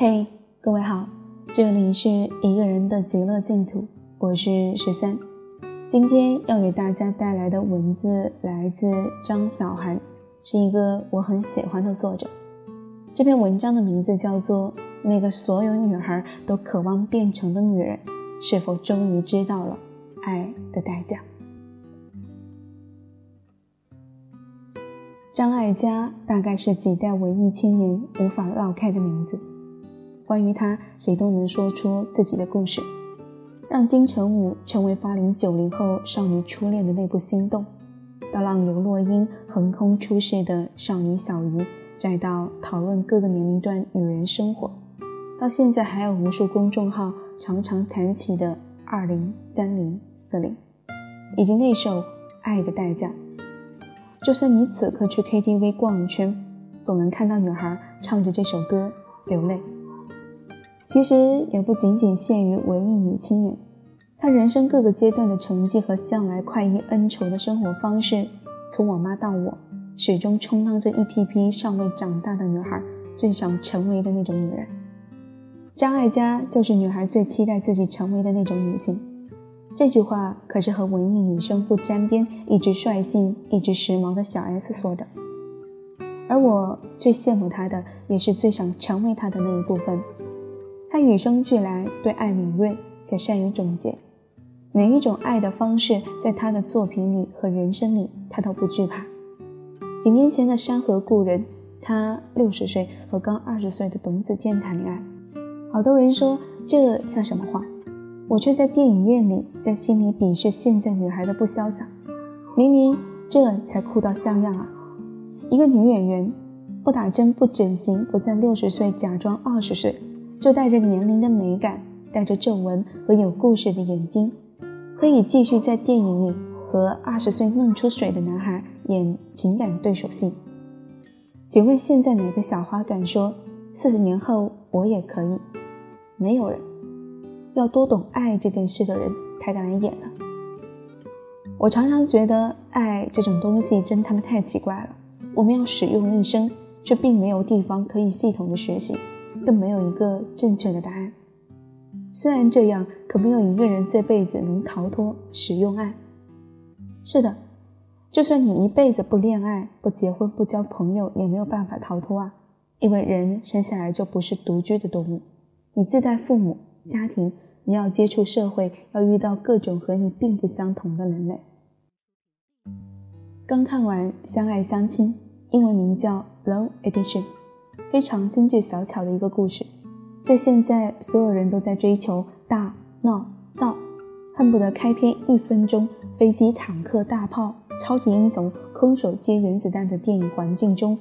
嘿，各位好，这里是一个人的极乐净土，我是十三。今天要给大家带来的文字来自张小涵，是一个我很喜欢的作者。这篇文章的名字叫做《那个所有女孩都渴望变成的女人，是否终于知道了爱的代价》。张艾嘉大概是几代文艺青年无法绕开的名字。关于他，谁都能说出自己的故事。让金城武成为八零九零后少女初恋的那部心动，到让刘若英横空出世的少女小鱼，再到讨论各个年龄段女人生活，到现在还有无数公众号常常谈起的二零三零四零，以及那首《爱的代价》。就算你此刻去 KTV 逛一圈，总能看到女孩唱着这首歌流泪。其实也不仅仅限于文艺女青年，她人生各个阶段的成绩和向来快意恩仇的生活方式，从我妈到我，始终充当着一批批尚未长大的女孩最想成为的那种女人。张艾嘉就是女孩最期待自己成为的那种女性。这句话可是和文艺女生不沾边、一直率性、一直时髦的小 S 说的。而我最羡慕她的，也是最想成为她的那一部分。他与生俱来对爱敏锐且善于总结，每一种爱的方式，在他的作品里和人生里，他都不惧怕。几年前的《山河故人》，他六十岁和刚二十岁的董子健谈恋爱，好多人说这像什么话，我却在电影院里在心里鄙视现在女孩的不潇洒。明明这才酷到像样啊！一个女演员，不打针不整形，不在六十岁假装二十岁。就带着年龄的美感，带着皱纹和有故事的眼睛，可以继续在电影里和二十岁弄出水的男孩演情感对手戏。请问现在哪个小花敢说四十年后我也可以？没有人。要多懂爱这件事的人才敢来演呢。我常常觉得爱这种东西真他妈太奇怪了，我们要使用一生，却并没有地方可以系统的学习。更没有一个正确的答案。虽然这样，可没有一个人这辈子能逃脱使用爱。是的，就算你一辈子不恋爱、不结婚、不交朋友，也没有办法逃脱啊！因为人生下来就不是独居的动物，你自带父母、家庭，你要接触社会，要遇到各种和你并不相同的人类。刚看完《相爱相亲》，英文名叫《Love Edition》。非常精致小巧的一个故事，在现在所有人都在追求大闹造，恨不得开篇一分钟飞机、坦克、大炮、超级英雄、空手接原子弹的电影环境中，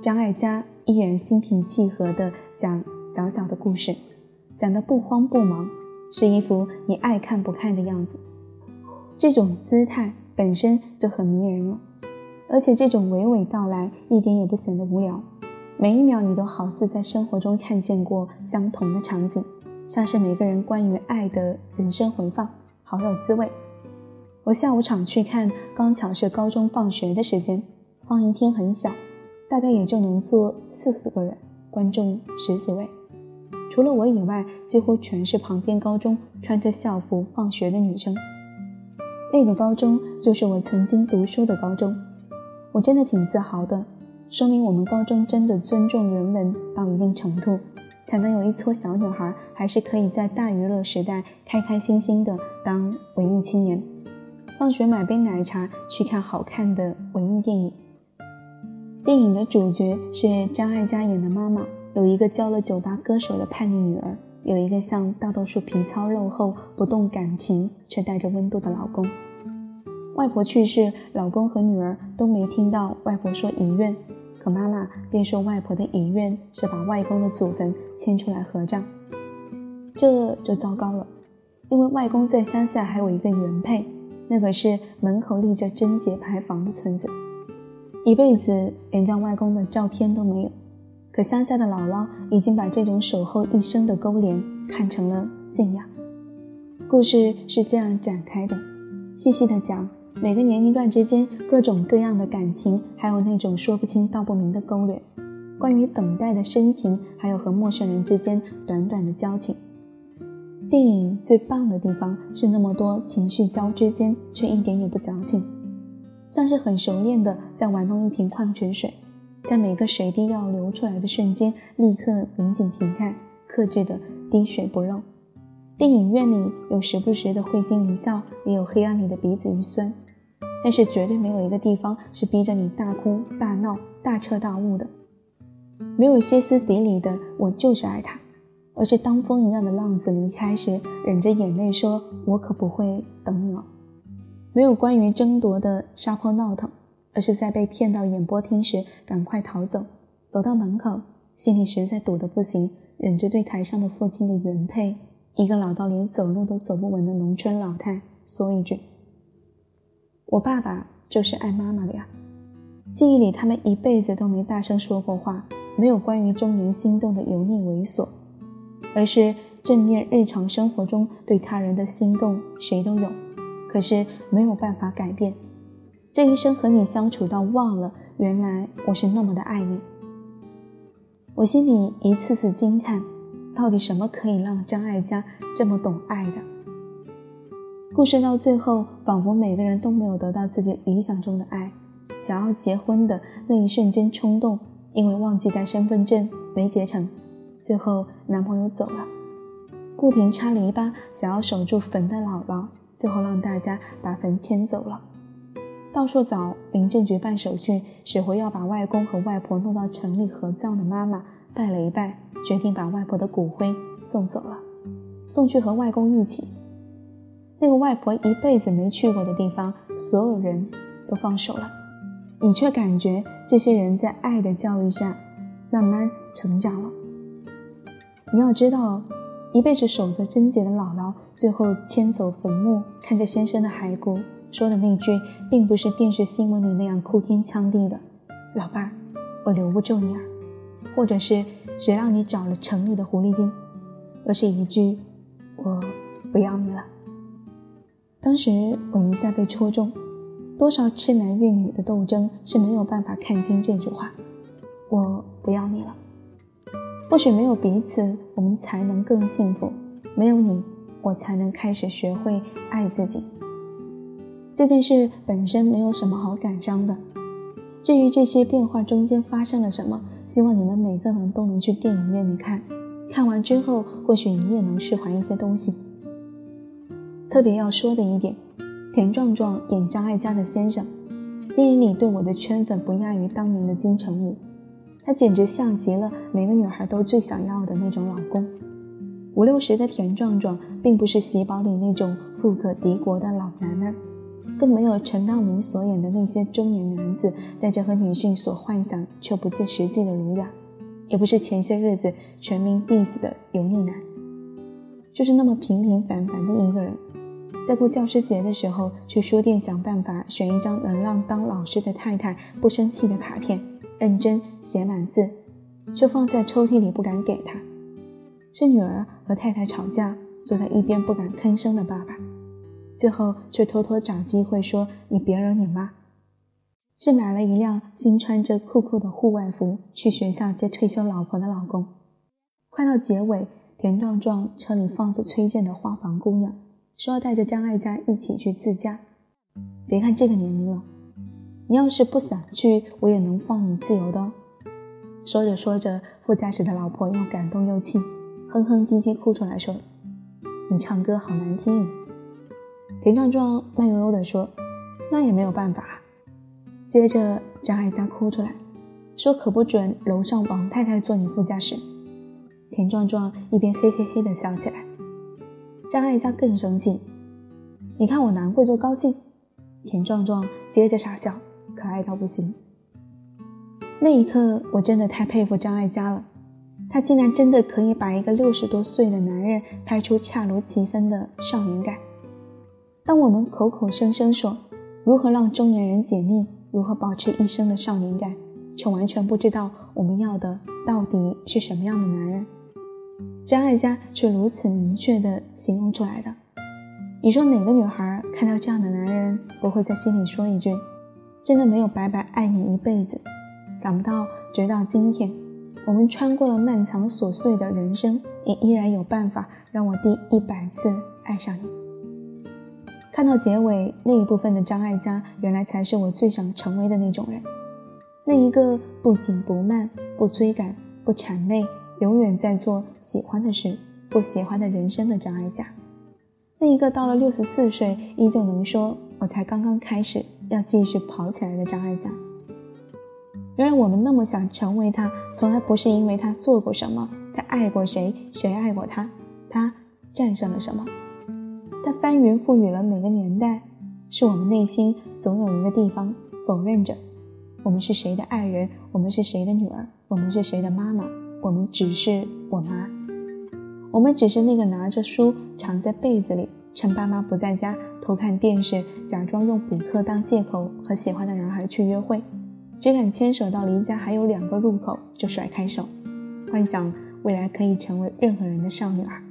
张艾嘉依然心平气和地讲小小的故事，讲得不慌不忙，是一副你爱看不看的样子。这种姿态本身就很迷人了，而且这种娓娓道来一点也不显得无聊。每一秒，你都好似在生活中看见过相同的场景，像是每个人关于爱的人生回放，好有滋味。我下午场去看，刚巧是高中放学的时间，放映厅很小，大概也就能坐四十个人，观众十几位。除了我以外，几乎全是旁边高中穿着校服放学的女生。那个高中就是我曾经读书的高中，我真的挺自豪的。说明我们高中真的尊重人文到一定程度，才能有一撮小女孩还是可以在大娱乐时代开开心心的当文艺青年。放学买杯奶茶去看好看的文艺电影。电影的主角是张艾嘉演的妈妈，有一个交了酒吧歌手的叛逆女儿，有一个像大多数皮糙肉厚、不动感情却带着温度的老公。外婆去世，老公和女儿都没听到外婆说遗愿。可妈妈便说，外婆的遗愿是把外公的祖坟迁出来合葬，这就糟糕了，因为外公在乡下还有一个原配，那可是门口立着贞节牌坊的村子，一辈子连张外公的照片都没有。可乡下的姥姥已经把这种守候一生的勾连看成了信仰。故事是这样展开的，细细的讲。每个年龄段之间各种各样的感情，还有那种说不清道不明的勾连，关于等待的深情，还有和陌生人之间短短的交情。电影最棒的地方是那么多情绪交织间，却一点也不矫情，像是很熟练的在玩弄一瓶矿泉水，在每个水滴要流出来的瞬间，立刻拧紧瓶盖，克制的滴水不漏。电影院里有时不时的会心一笑，也有黑暗里的鼻子一酸，但是绝对没有一个地方是逼着你大哭大闹、大彻大悟的，没有歇斯底里的“我就是爱他”。而是当风一样的浪子离开时，忍着眼泪说：“我可不会等你了。”没有关于争夺的撒泼闹腾，而是在被骗到演播厅时赶快逃走。走到门口，心里实在堵得不行，忍着对台上的父亲的原配，一个老到连走路都走不稳的农村老太，说一句：“我爸爸就是爱妈妈的呀。”记忆里，他们一辈子都没大声说过话，没有关于中年心动的油腻猥琐。而是正面日常生活中对他人的心动，谁都有，可是没有办法改变。这一生和你相处到忘了，原来我是那么的爱你。我心里一次次惊叹，到底什么可以让张艾嘉这么懂爱的？故事到最后，仿佛每个人都没有得到自己理想中的爱。想要结婚的那一瞬间冲动，因为忘记带身份证没结成。最后，男朋友走了，不停插篱笆，想要守住坟的姥姥，最后让大家把坟迁走了。到处找民政局办手续，死活要把外公和外婆弄到城里合葬的妈妈，拜了一拜，决定把外婆的骨灰送走了，送去和外公一起。那个外婆一辈子没去过的地方，所有人都放手了，你却感觉这些人在爱的教育下，慢慢成长了。你要知道，一辈子守着贞洁的姥姥，最后迁走坟墓，看着先生的骸骨，说的那句，并不是电视新闻里那样哭天抢地的“老伴儿，我留不住你啊”，或者是谁让你找了城里的狐狸精，而是一句“我不要你了”。当时我一下被戳中，多少痴男怨女的斗争是没有办法看清这句话“我不要你了”。或许没有彼此，我们才能更幸福；没有你，我才能开始学会爱自己。这件事本身没有什么好感伤的。至于这些变化中间发生了什么，希望你们每个人都能去电影院里看。看完之后，或许你也能释怀一些东西。特别要说的一点，田壮壮演张艾嘉的先生，电影里对我的圈粉不亚于当年的金城武。他简直像极了每个女孩都最想要的那种老公。五六十的田壮壮，并不是喜宝里那种富可敌国的老男儿，更没有陈道明所演的那些中年男子带着和女性所幻想却不切实际的儒雅，也不是前些日子全民 diss 的油腻男，就是那么平平凡凡的一个人，在过教师节的时候，去书店想办法选一张能让当老师的太太不生气的卡片。认真写满字，却放在抽屉里不敢给他。是女儿和太太吵架，坐在一边不敢吭声的爸爸，最后却偷偷找机会说：“你别惹你妈。”是买了一辆新穿着酷酷的户外服去学校接退休老婆的老公。快到结尾，田壮壮车里放着崔健的《花房姑娘》，说要带着张艾嘉一起去自驾。别看这个年龄了。你要是不想去，我也能放你自由的哦。说着说着，副驾驶的老婆又感动又气，哼哼唧唧哭出来说：“你唱歌好难听。”田壮壮慢悠悠地说：“那也没有办法。”接着张艾嘉哭出来，说：“可不准楼上王太太坐你副驾驶。”田壮壮一边嘿嘿嘿地笑起来，张艾嘉更生气：“你看我难过就高兴。”田壮壮接着傻笑。可爱到不行。那一刻，我真的太佩服张艾嘉了，他竟然真的可以把一个六十多岁的男人拍出恰如其分的少年感。当我们口口声声说如何让中年人解腻，如何保持一生的少年感，却完全不知道我们要的到底是什么样的男人，张艾嘉却如此明确地形容出来的。你说哪个女孩看到这样的男人，不会在心里说一句？真的没有白白爱你一辈子，想不到直到今天，我们穿过了漫长琐碎的人生，也依然有办法让我第一百次爱上你。看到结尾那一部分的张艾嘉，原来才是我最想成为的那种人，那一个不紧不慢、不追赶、不谄媚，永远在做喜欢的事、不喜欢的人生的张艾嘉，那一个到了六十四岁依旧能说“我才刚刚开始，要继续跑起来”的张艾嘉。原来我们那么想成为他，从来不是因为他做过什么，他爱过谁，谁爱过他，他战胜了什么。他翻云覆雨了哪个年代？是我们内心总有一个地方否认着，我们是谁的爱人，我们是谁的女儿，我们是谁的妈妈，我们只是我妈，我们只是那个拿着书藏在被子里，趁爸妈不在家偷看电视，假装用补课当借口和喜欢的男孩去约会，只敢牵手到离家还有两个路口就甩开手，幻想未来可以成为任何人的少女儿。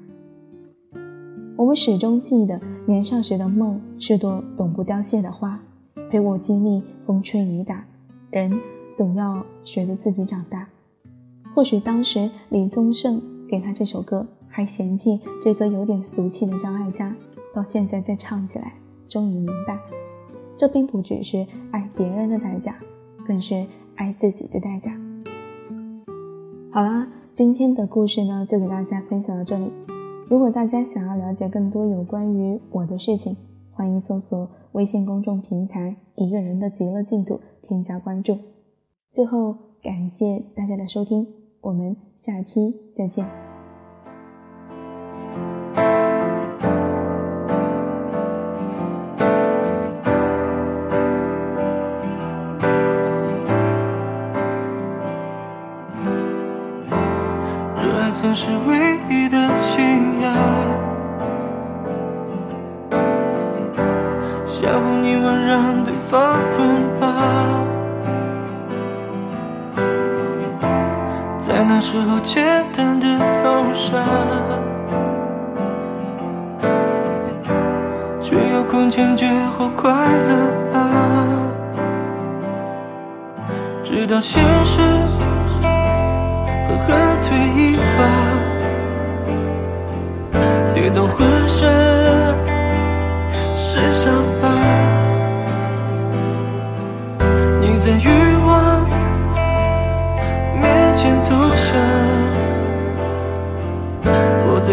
我们始终记得，年少时的梦是朵永不凋谢的花，陪我经历风吹雨打。人总要学着自己长大。或许当时李宗盛给他这首歌，还嫌弃这歌有点俗气的张艾嘉，到现在再唱起来，终于明白，这并不只是爱别人的代价，更是爱自己的代价。好啦，今天的故事呢，就给大家分享到这里。如果大家想要了解更多有关于我的事情，欢迎搜索微信公众平台“一个人的极乐净土”，添加关注。最后，感谢大家的收听，我们下期再见。热爱曾是唯一的信仰，相互凝望，让对方捆那时候简单的好傻，却有空前绝后快乐啊！直到现实。狠狠推一把，跌到浑身是伤疤。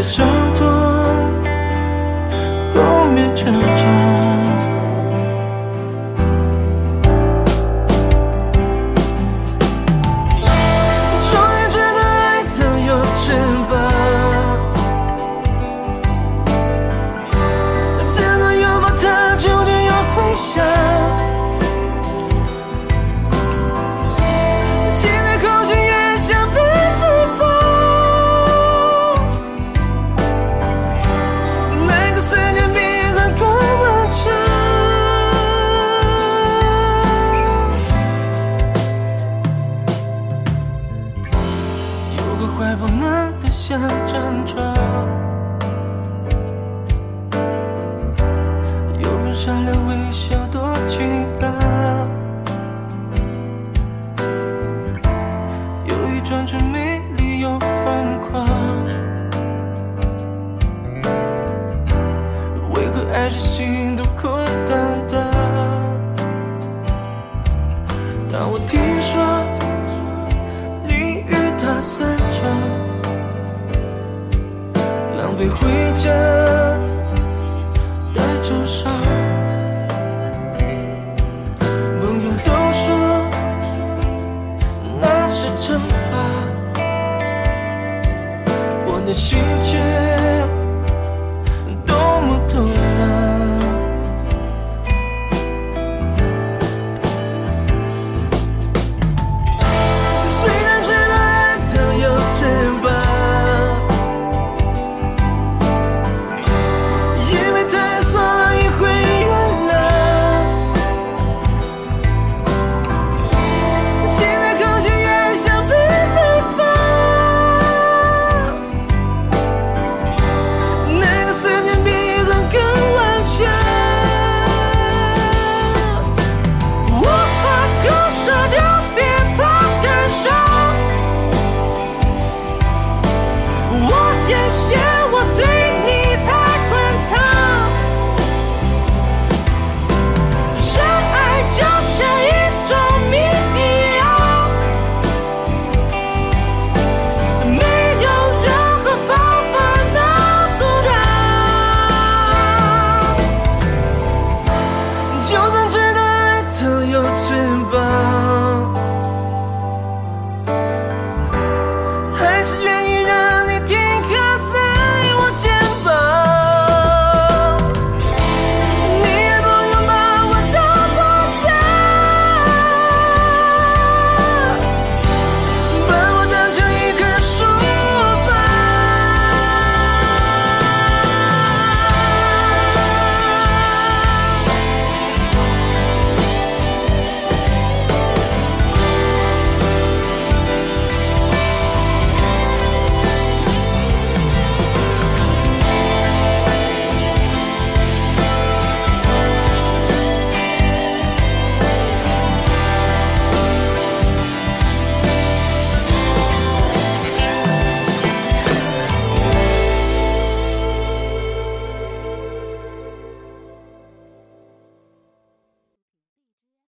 伤痛后面成长。回就在